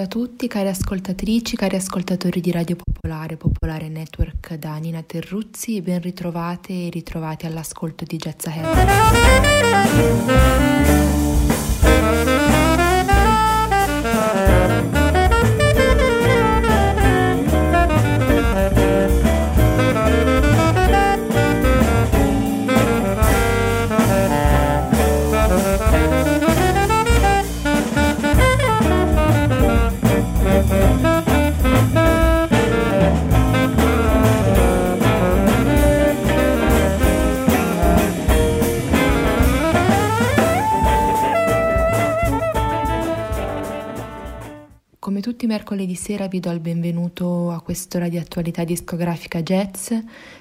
A tutti, cari ascoltatrici, cari ascoltatori di Radio Popolare, Popolare Network da Nina Terruzzi ben ritrovate e ritrovati all'ascolto di Jazz Ahead. Tutti i mercoledì sera vi do il benvenuto a quest'ora di attualità discografica jazz.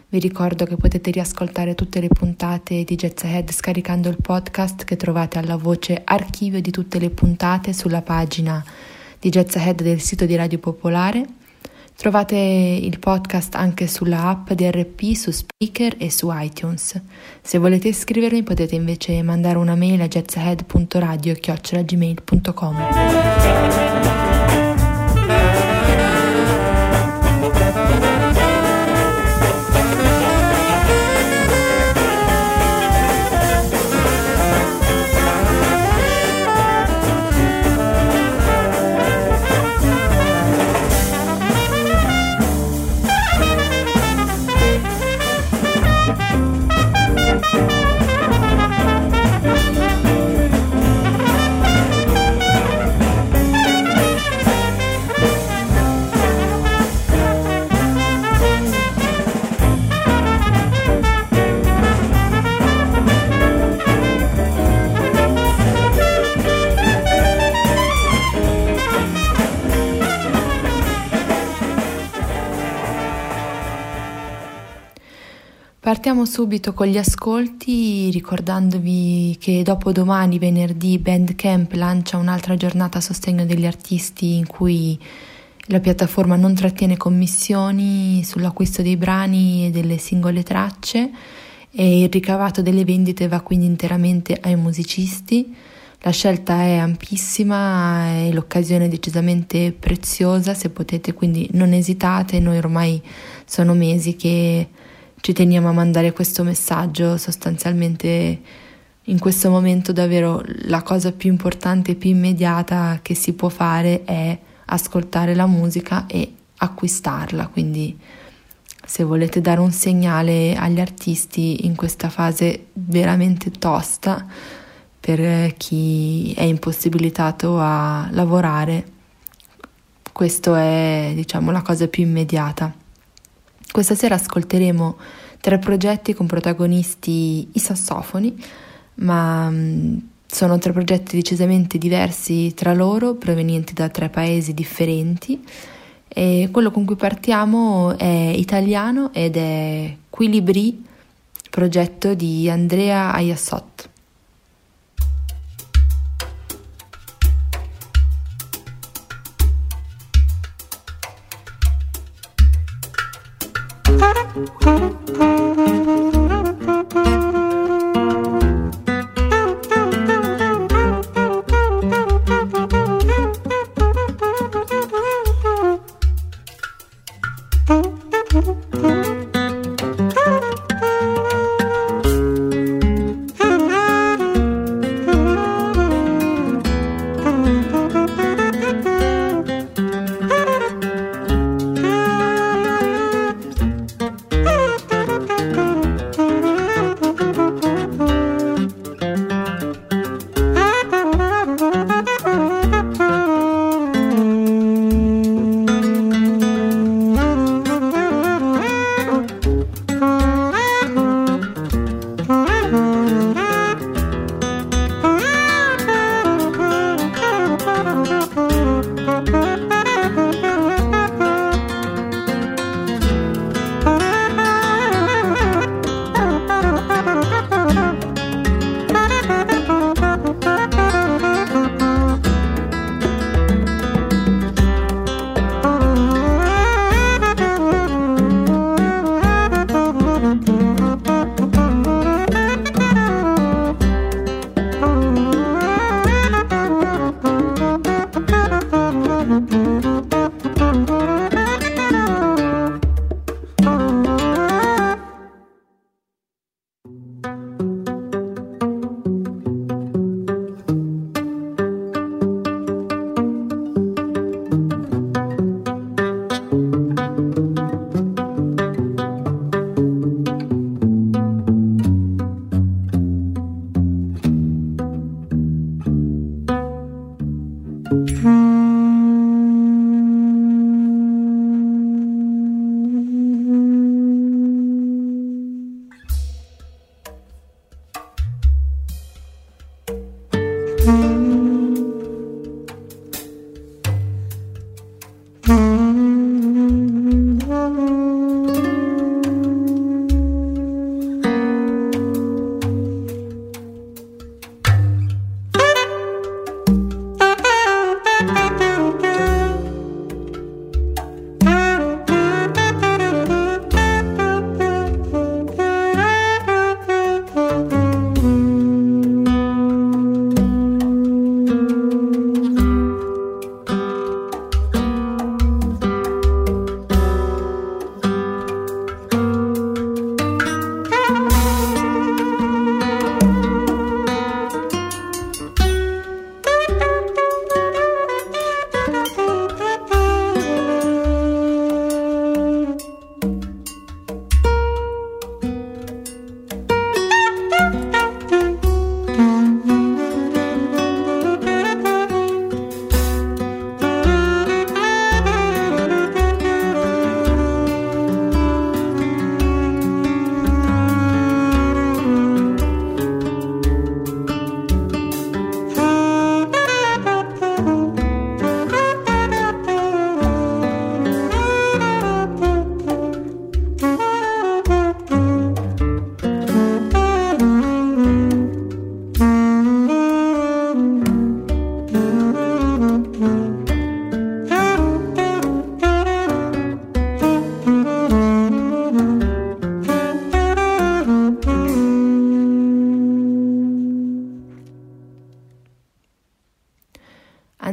Vi ricordo che potete riascoltare tutte le puntate di Jazz Ahead scaricando il podcast che trovate alla voce archivio di tutte le puntate sulla pagina di Jazz Ahead del sito di Radio Popolare. Trovate il podcast anche sulla app di RP, su Speaker e su iTunes. Se volete iscrivervi potete invece mandare una mail a jazzahead.radio.gmail.com Partiamo subito con gli ascolti ricordandovi che dopo domani, venerdì, Bandcamp lancia un'altra giornata a sostegno degli artisti in cui la piattaforma non trattiene commissioni sull'acquisto dei brani e delle singole tracce e il ricavato delle vendite va quindi interamente ai musicisti. La scelta è ampissima e l'occasione è decisamente preziosa, se potete quindi non esitate, noi ormai sono mesi che ci teniamo a mandare questo messaggio sostanzialmente in questo momento davvero la cosa più importante e più immediata che si può fare è ascoltare la musica e acquistarla. Quindi se volete dare un segnale agli artisti in questa fase veramente tosta per chi è impossibilitato a lavorare questo è diciamo la cosa più immediata questa sera ascolteremo tre progetti con protagonisti i sassofoni, ma mm, sono tre progetti decisamente diversi tra loro, provenienti da tre paesi differenti. E quello con cui partiamo è italiano ed è Quilibri, progetto di Andrea Ayassot.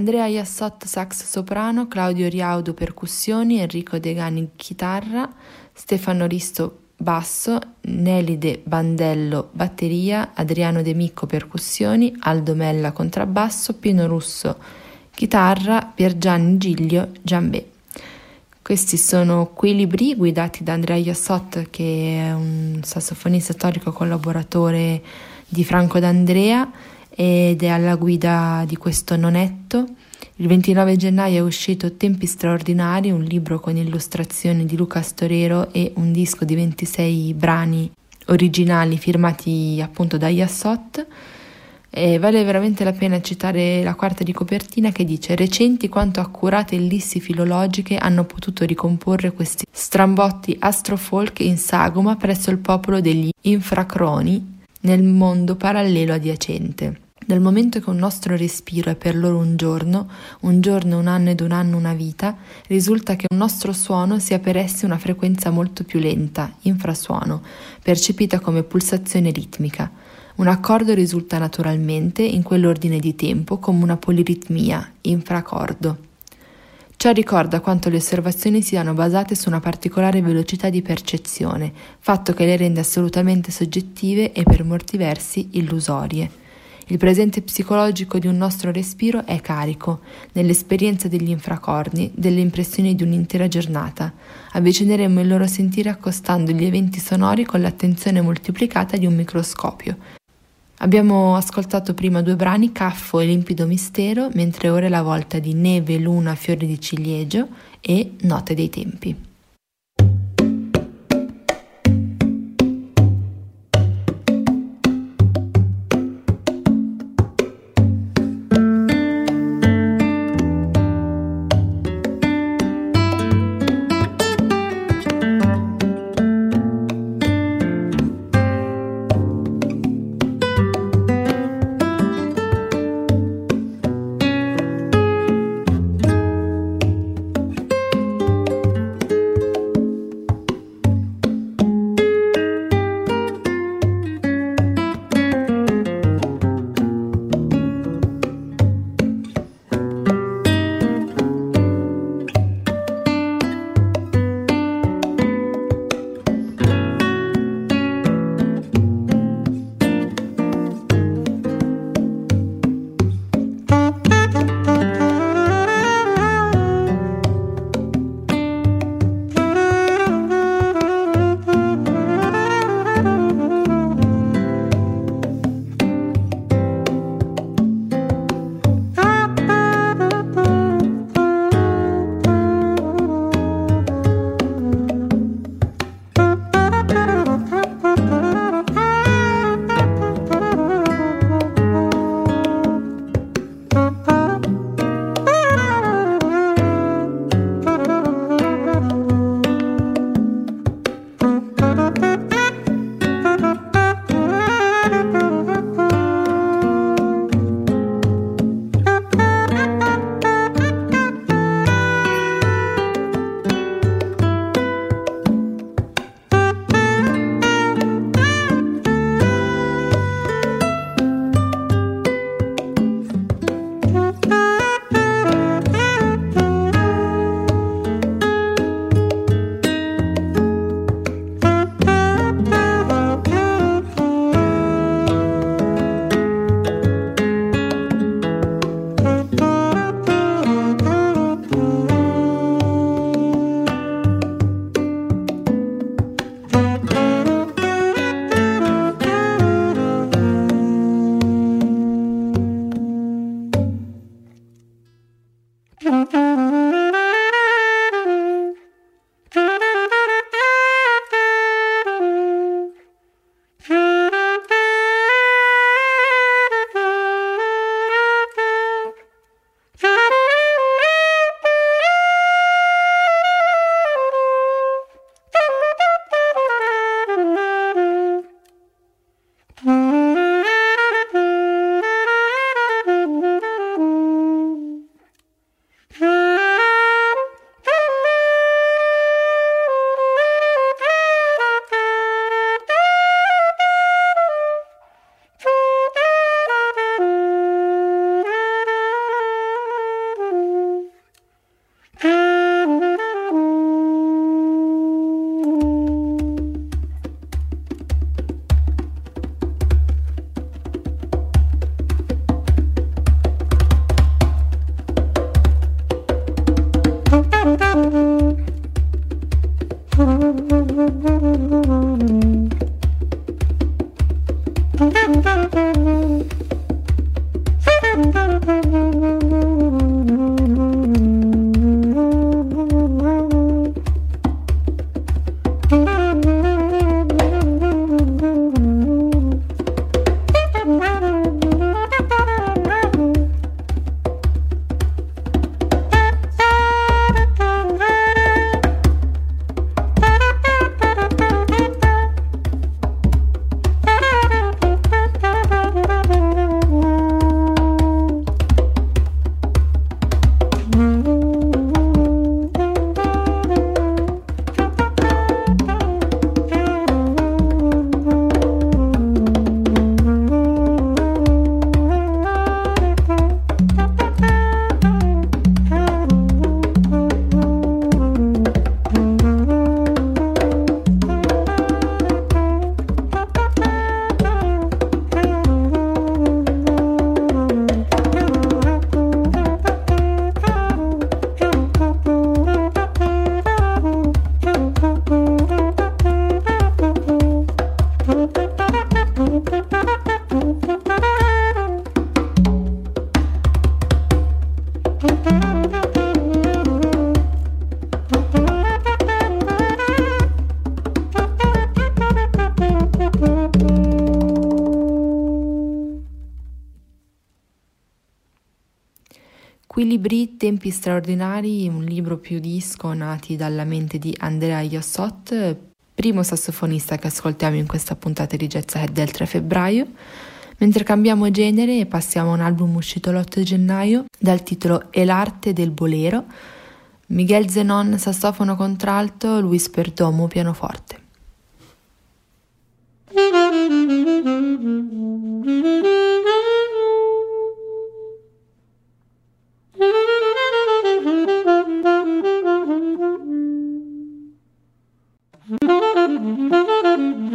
Andrea Iassot sax soprano, Claudio Riaudo percussioni, Enrico Degani chitarra, Stefano Risto basso, Nelide Bandello batteria, Adriano De Micco percussioni, Aldo Mella contrabbasso, Pino Russo chitarra, Piergianni Giglio giambè. Questi sono quei libri guidati da Andrea Iassot che è un sassofonista storico collaboratore di Franco D'Andrea ed è alla guida di questo nonetto. Il 29 gennaio è uscito Tempi straordinari, un libro con illustrazioni di Luca Storero e un disco di 26 brani originali firmati appunto da Yassot. E vale veramente la pena citare la quarta di copertina che dice recenti quanto accurate ellissi filologiche hanno potuto ricomporre questi strambotti astrofolk in sagoma presso il popolo degli infracroni nel mondo parallelo adiacente. Dal momento che un nostro respiro è per loro un giorno, un giorno un anno ed un anno una vita, risulta che un nostro suono sia per essi una frequenza molto più lenta, infrasuono, percepita come pulsazione ritmica. Un accordo risulta naturalmente, in quell'ordine di tempo, come una poliritmia, infracordo. Ciò ricorda quanto le osservazioni siano basate su una particolare velocità di percezione, fatto che le rende assolutamente soggettive e per molti versi illusorie. Il presente psicologico di un nostro respiro è carico, nell'esperienza degli infracorni, delle impressioni di un'intera giornata. Avvicineremo il loro sentire accostando gli eventi sonori con l'attenzione moltiplicata di un microscopio. Abbiamo ascoltato prima due brani, Caffo e Limpido Mistero, mentre ora è la volta di Neve, Luna, Fiori di Ciliegio e Note dei Tempi. Equilibri, Tempi straordinari, un libro più disco nati dalla mente di Andrea Iossot, primo sassofonista che ascoltiamo in questa puntata di Jazz Head del 3 febbraio. Mentre cambiamo genere e passiamo a un album uscito l'8 gennaio dal titolo E l'arte del bolero, Miguel Zenon sassofono contralto, Luis Perdomo pianoforte.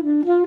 Música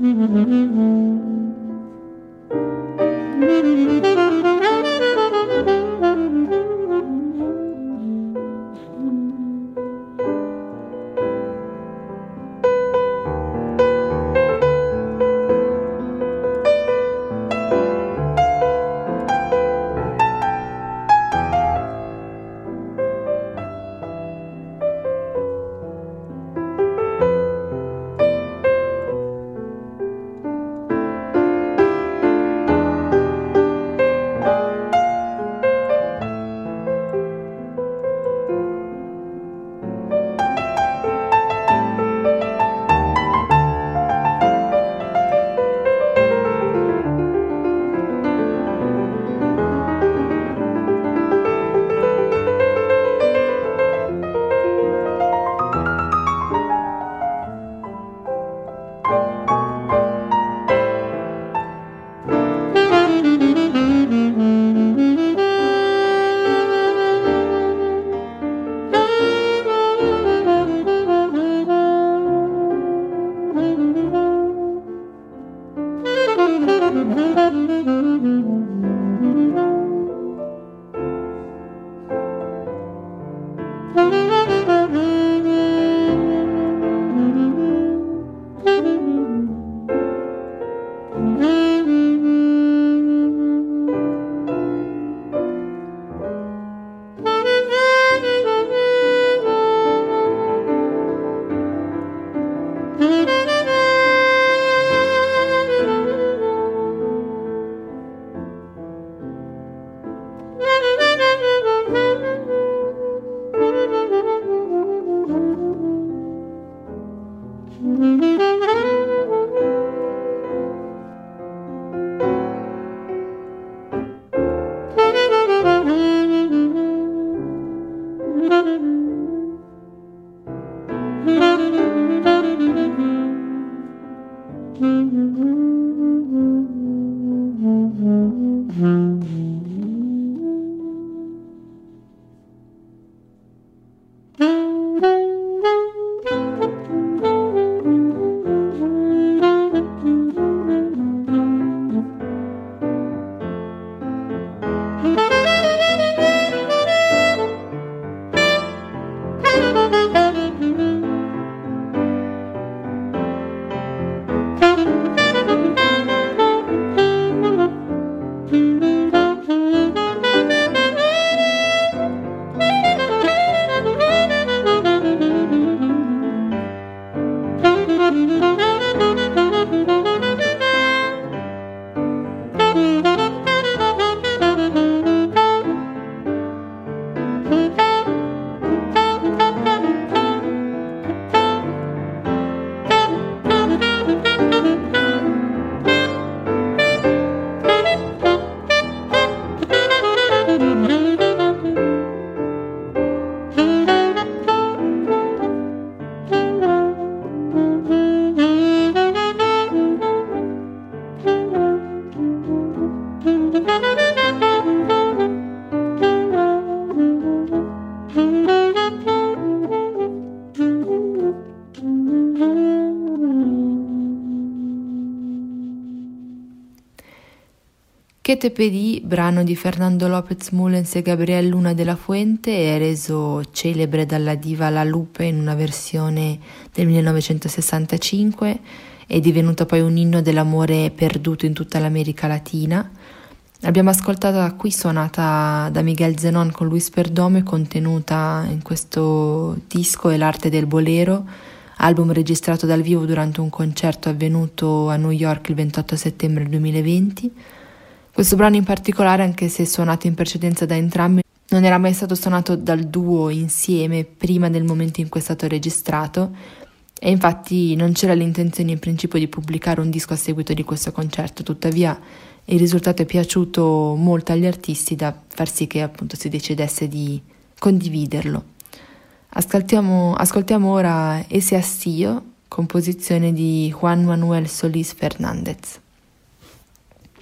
Mm-hmm. Che te pedì, brano di Fernando Lopez Mullens e Gabriel Luna della Fuente, è reso celebre dalla diva La Lupe in una versione del 1965, è divenuta poi un inno dell'amore perduto in tutta l'America Latina. L'abbiamo ascoltata qui suonata da Miguel Zenon con Luis Perdomo contenuta in questo disco è l'arte del bolero, album registrato dal vivo durante un concerto avvenuto a New York il 28 settembre 2020. Questo brano in particolare, anche se suonato in precedenza da entrambi, non era mai stato suonato dal duo insieme prima del momento in cui è stato registrato e infatti non c'era l'intenzione in principio di pubblicare un disco a seguito di questo concerto, tuttavia il risultato è piaciuto molto agli artisti da far sì che appunto si decidesse di condividerlo. Ascoltiamo, ascoltiamo ora Ese Astio, composizione di Juan Manuel Solís Fernández.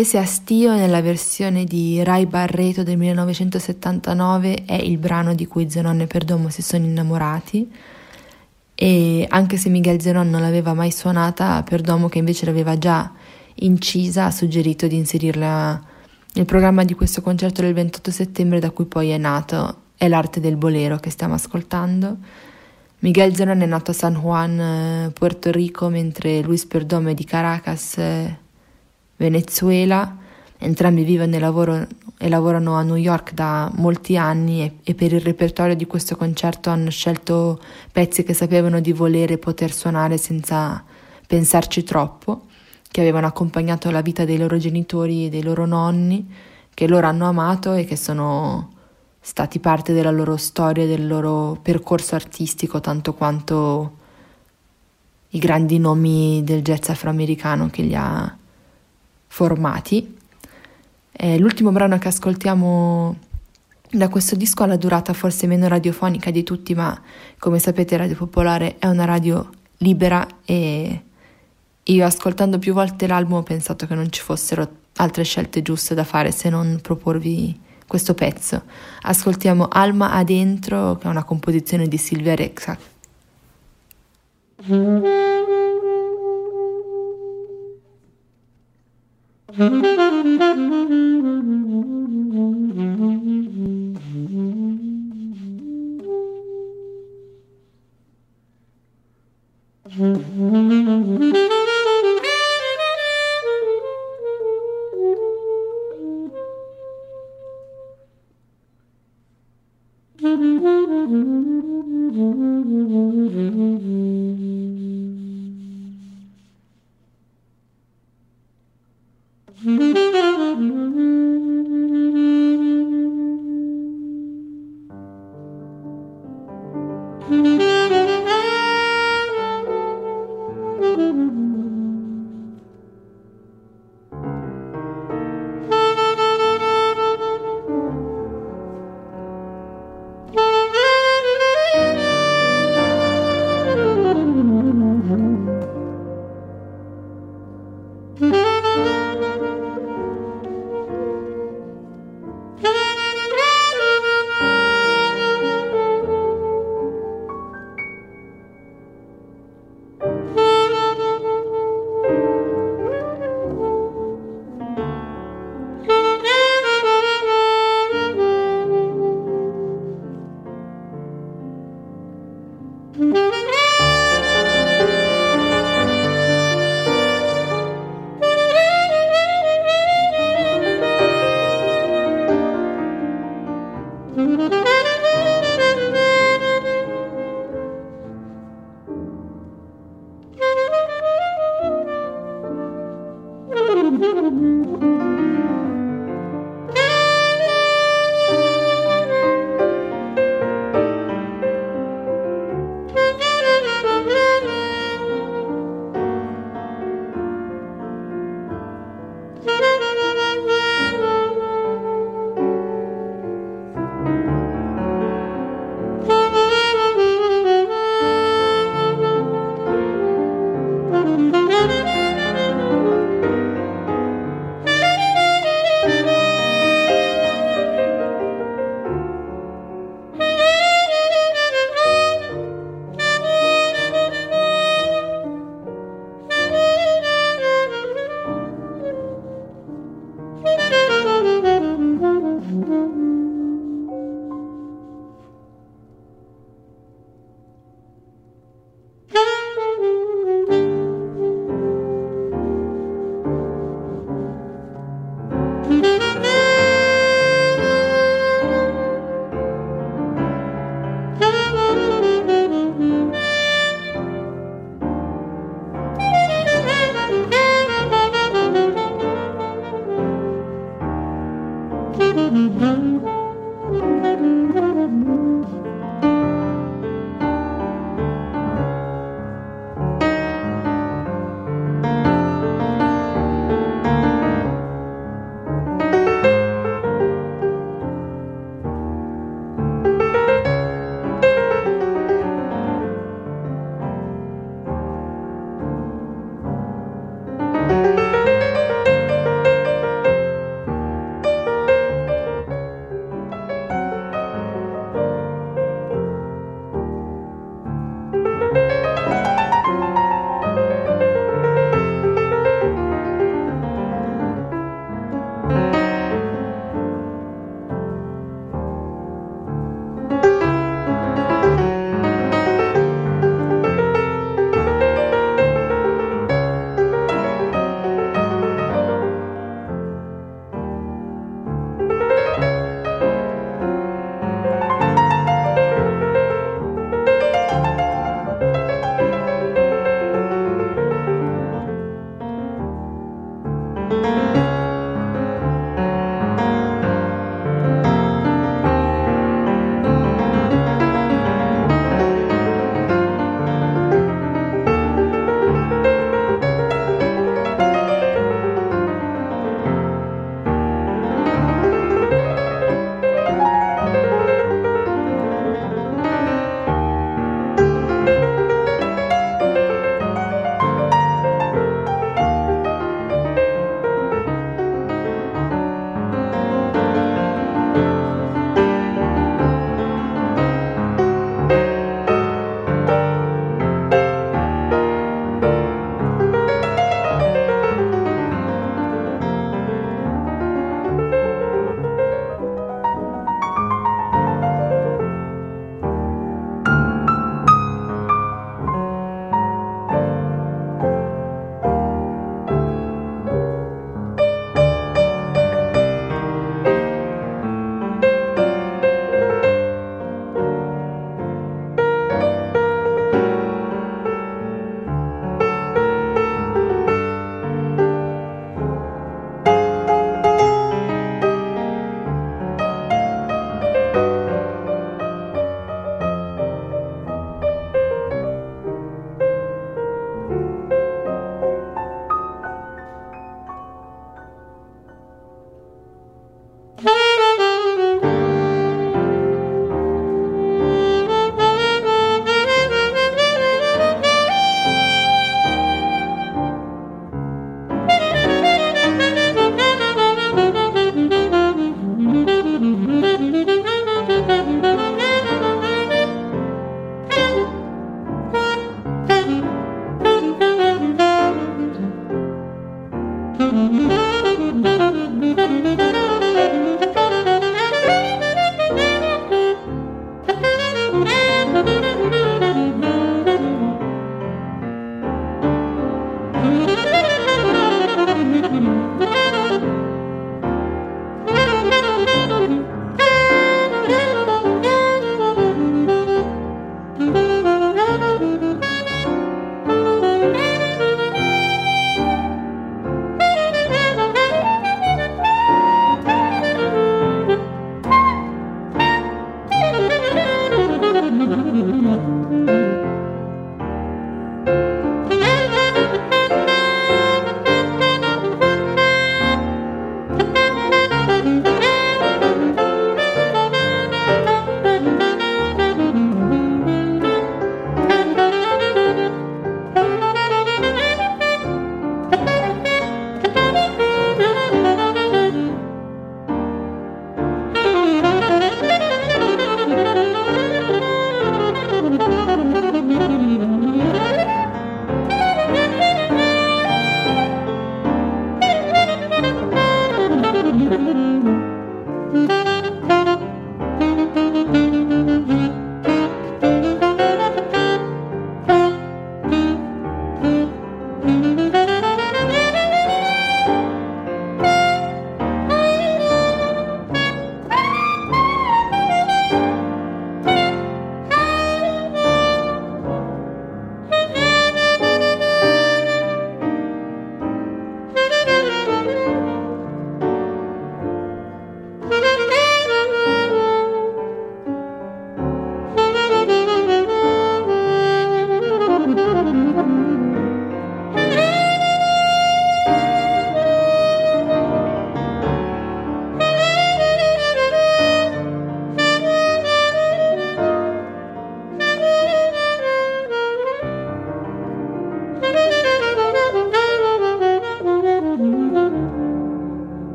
Ese Astio nella versione di Rai Barreto del 1979 è il brano di cui Zenon e Perdomo si sono innamorati e anche se Miguel Zenon non l'aveva mai suonata, Perdomo che invece l'aveva già incisa ha suggerito di inserirla nel programma di questo concerto del 28 settembre da cui poi è nato È l'arte del bolero che stiamo ascoltando. Miguel Zenon è nato a San Juan, eh, Puerto Rico, mentre Luis Perdomo è di Caracas, eh, Venezuela. Entrambi vivono e, lavoro, e, lavorano a New York da molti anni e, e, per il repertorio di questo concerto hanno scelto pezzi che sapevano di volere poter suonare senza pensarci troppo, che avevano accompagnato la vita dei loro genitori e dei loro nonni, che loro hanno amato e che sono stati parte della loro storia, del loro percorso artistico, tanto quanto i grandi nomi del jazz afroamericano che li ha formati. Eh, l'ultimo brano che ascoltiamo da questo disco ha la durata forse meno radiofonica di tutti, ma come sapete Radio Popolare è una radio libera e io ascoltando più volte l'album ho pensato che non ci fossero altre scelte giuste da fare se non proporvi questo pezzo. Ascoltiamo Alma Adentro, che è una composizione di Silvia Rexach. Thank you.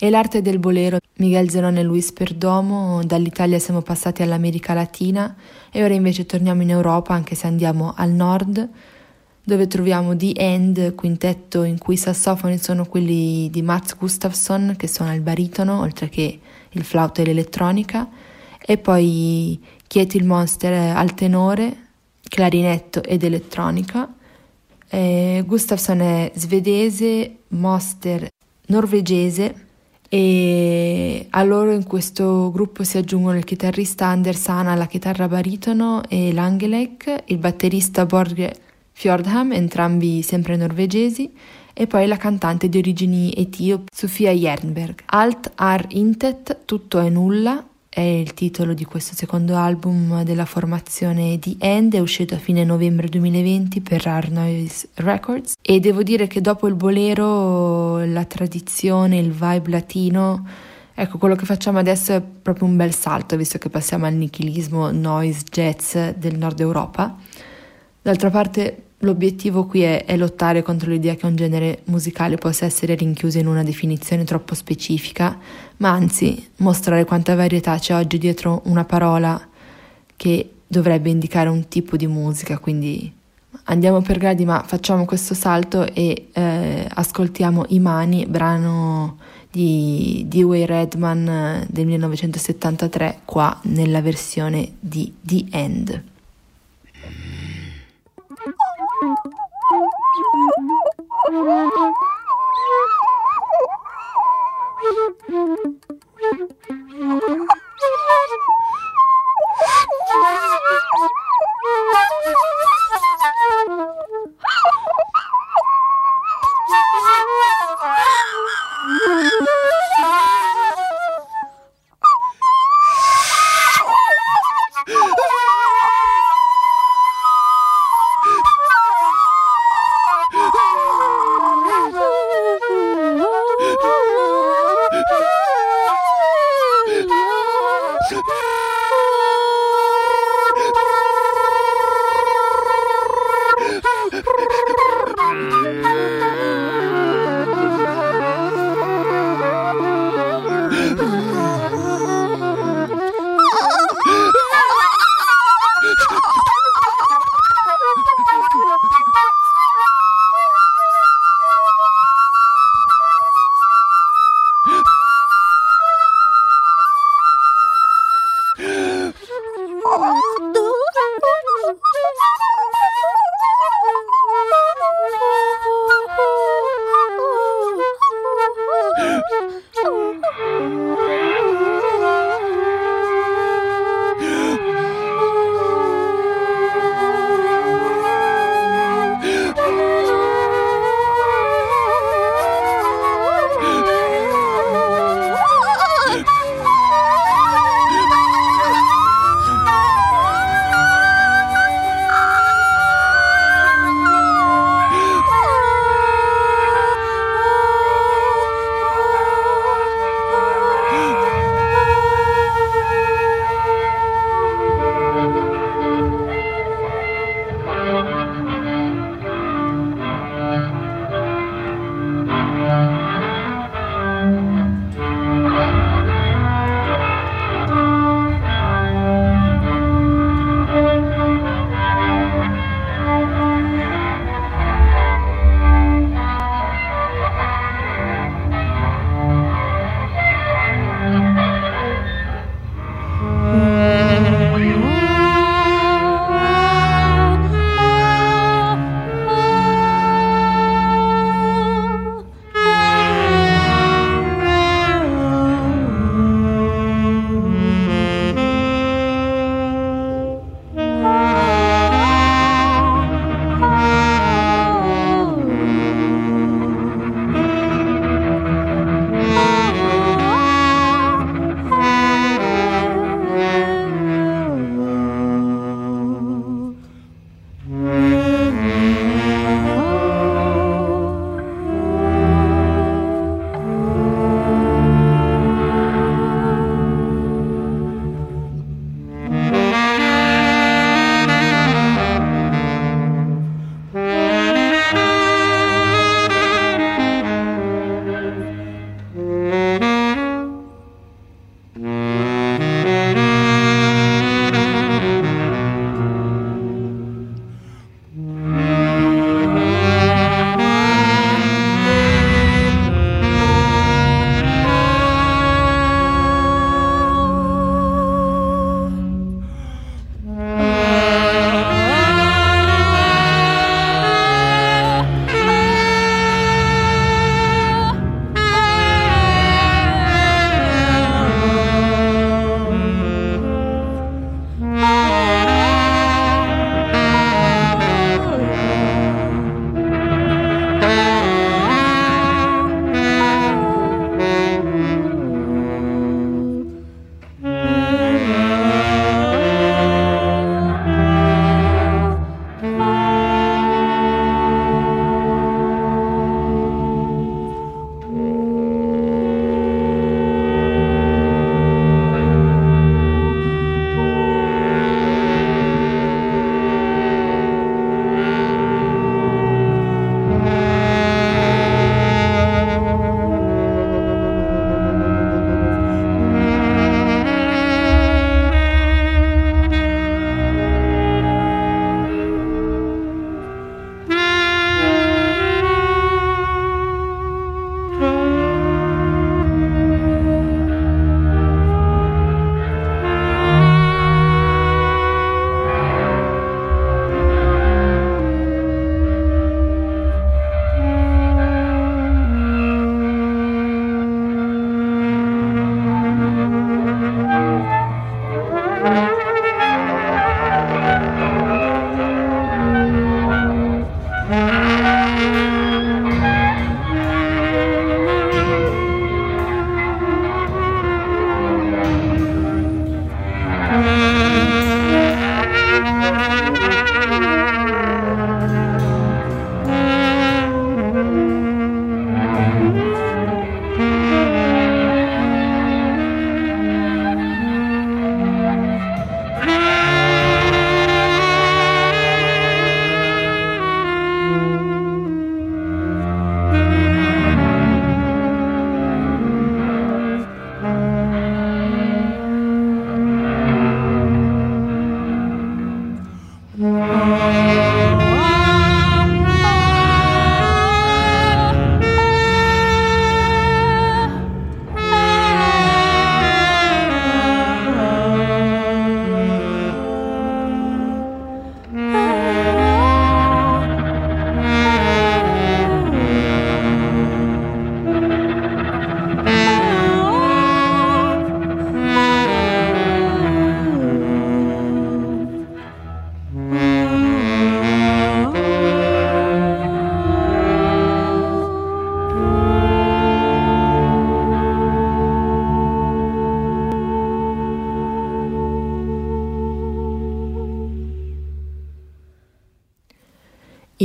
E l'arte del bolero, Miguel Zenone e Luis Perdomo, dall'Italia siamo passati all'America Latina e ora invece torniamo in Europa anche se andiamo al nord dove troviamo The End, quintetto in cui i sassofoni sono quelli di Mats Gustafsson che suona il baritono oltre che il flauto e l'elettronica e poi Kjetil Monster al tenore, clarinetto ed elettronica. Eh, Gustafsson è svedese, Monster norvegese e a loro in questo gruppo si aggiungono il chitarrista Anders Hanna alla chitarra baritono e l'Angelek, il batterista Borge Fjordham, entrambi sempre norvegesi, e poi la cantante di origini etiopi Sofia Jernberg. Alt Ar Intet, tutto è nulla, è il titolo di questo secondo album della formazione di End, è uscito a fine novembre 2020 per Arnois Records e devo dire che dopo il bolero, la tradizione, il vibe latino, ecco quello che facciamo adesso è proprio un bel salto visto che passiamo al nichilismo noise jazz del nord Europa. D'altra parte L'obiettivo qui è, è, lottare contro l'idea che un genere musicale possa essere rinchiuso in una definizione troppo specifica, ma anzi mostrare quanta varietà c'è oggi dietro una parola che dovrebbe indicare un tipo di musica. Quindi andiamo per gradi, ma facciamo questo salto e eh, ascoltiamo I Mani, brano di Dewey Redman del 1973, qua nella versione di The End.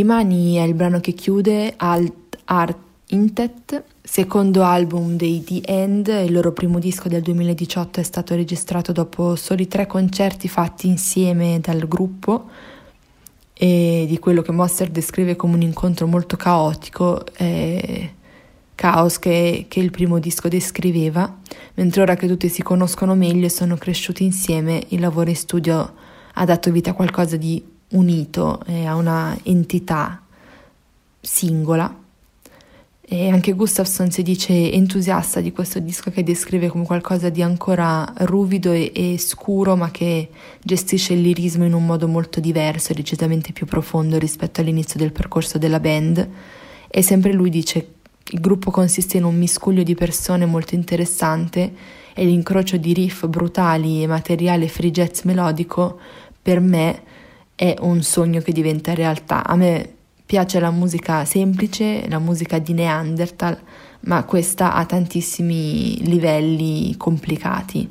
Rimani è il brano che chiude Alt Art Intet, secondo album dei The End, il loro primo disco del 2018 è stato registrato dopo soli tre concerti fatti insieme dal gruppo e di quello che Monster descrive come un incontro molto caotico, eh, caos che, che il primo disco descriveva, mentre ora che tutti si conoscono meglio e sono cresciuti insieme, il lavoro in studio ha dato vita a qualcosa di unito, eh, a una entità singola. E anche Gustafsson si dice entusiasta di questo disco che descrive come qualcosa di ancora ruvido e, e, scuro, ma che gestisce il lirismo in un modo molto diverso e decisamente più profondo rispetto all'inizio del percorso della band. E sempre lui dice il gruppo consiste in un miscuglio di persone molto interessante e l'incrocio di riff brutali e materiale free jazz melodico per me è un sogno che diventa realtà. A me piace la musica semplice, la musica di Neanderthal, ma questa ha tantissimi livelli complicati.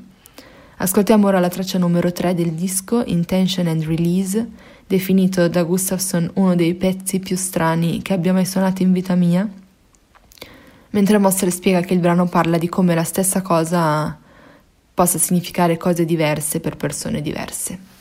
Ascoltiamo ora la traccia numero 3 del disco, Intention and Release, definito da Gustafsson uno dei pezzi più strani che abbia mai suonato in vita mia, mentre Mostre spiega che il brano parla di come la stessa cosa possa significare cose diverse per persone diverse.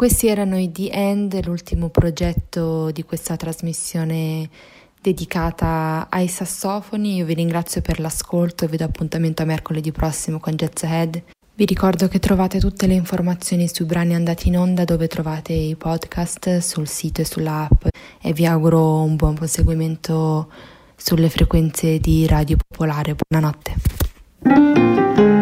Questi erano i The End, l'ultimo progetto di questa trasmissione dedicata ai sassofoni. Io vi ringrazio per l'ascolto e vi do appuntamento a mercoledì prossimo con Jazz Ahead. Vi ricordo che trovate tutte le informazioni sui brani andati in onda dove trovate i podcast sul sito e sull'app e vi auguro un buon proseguimento sulle frequenze di Radio Popolare. Buonanotte.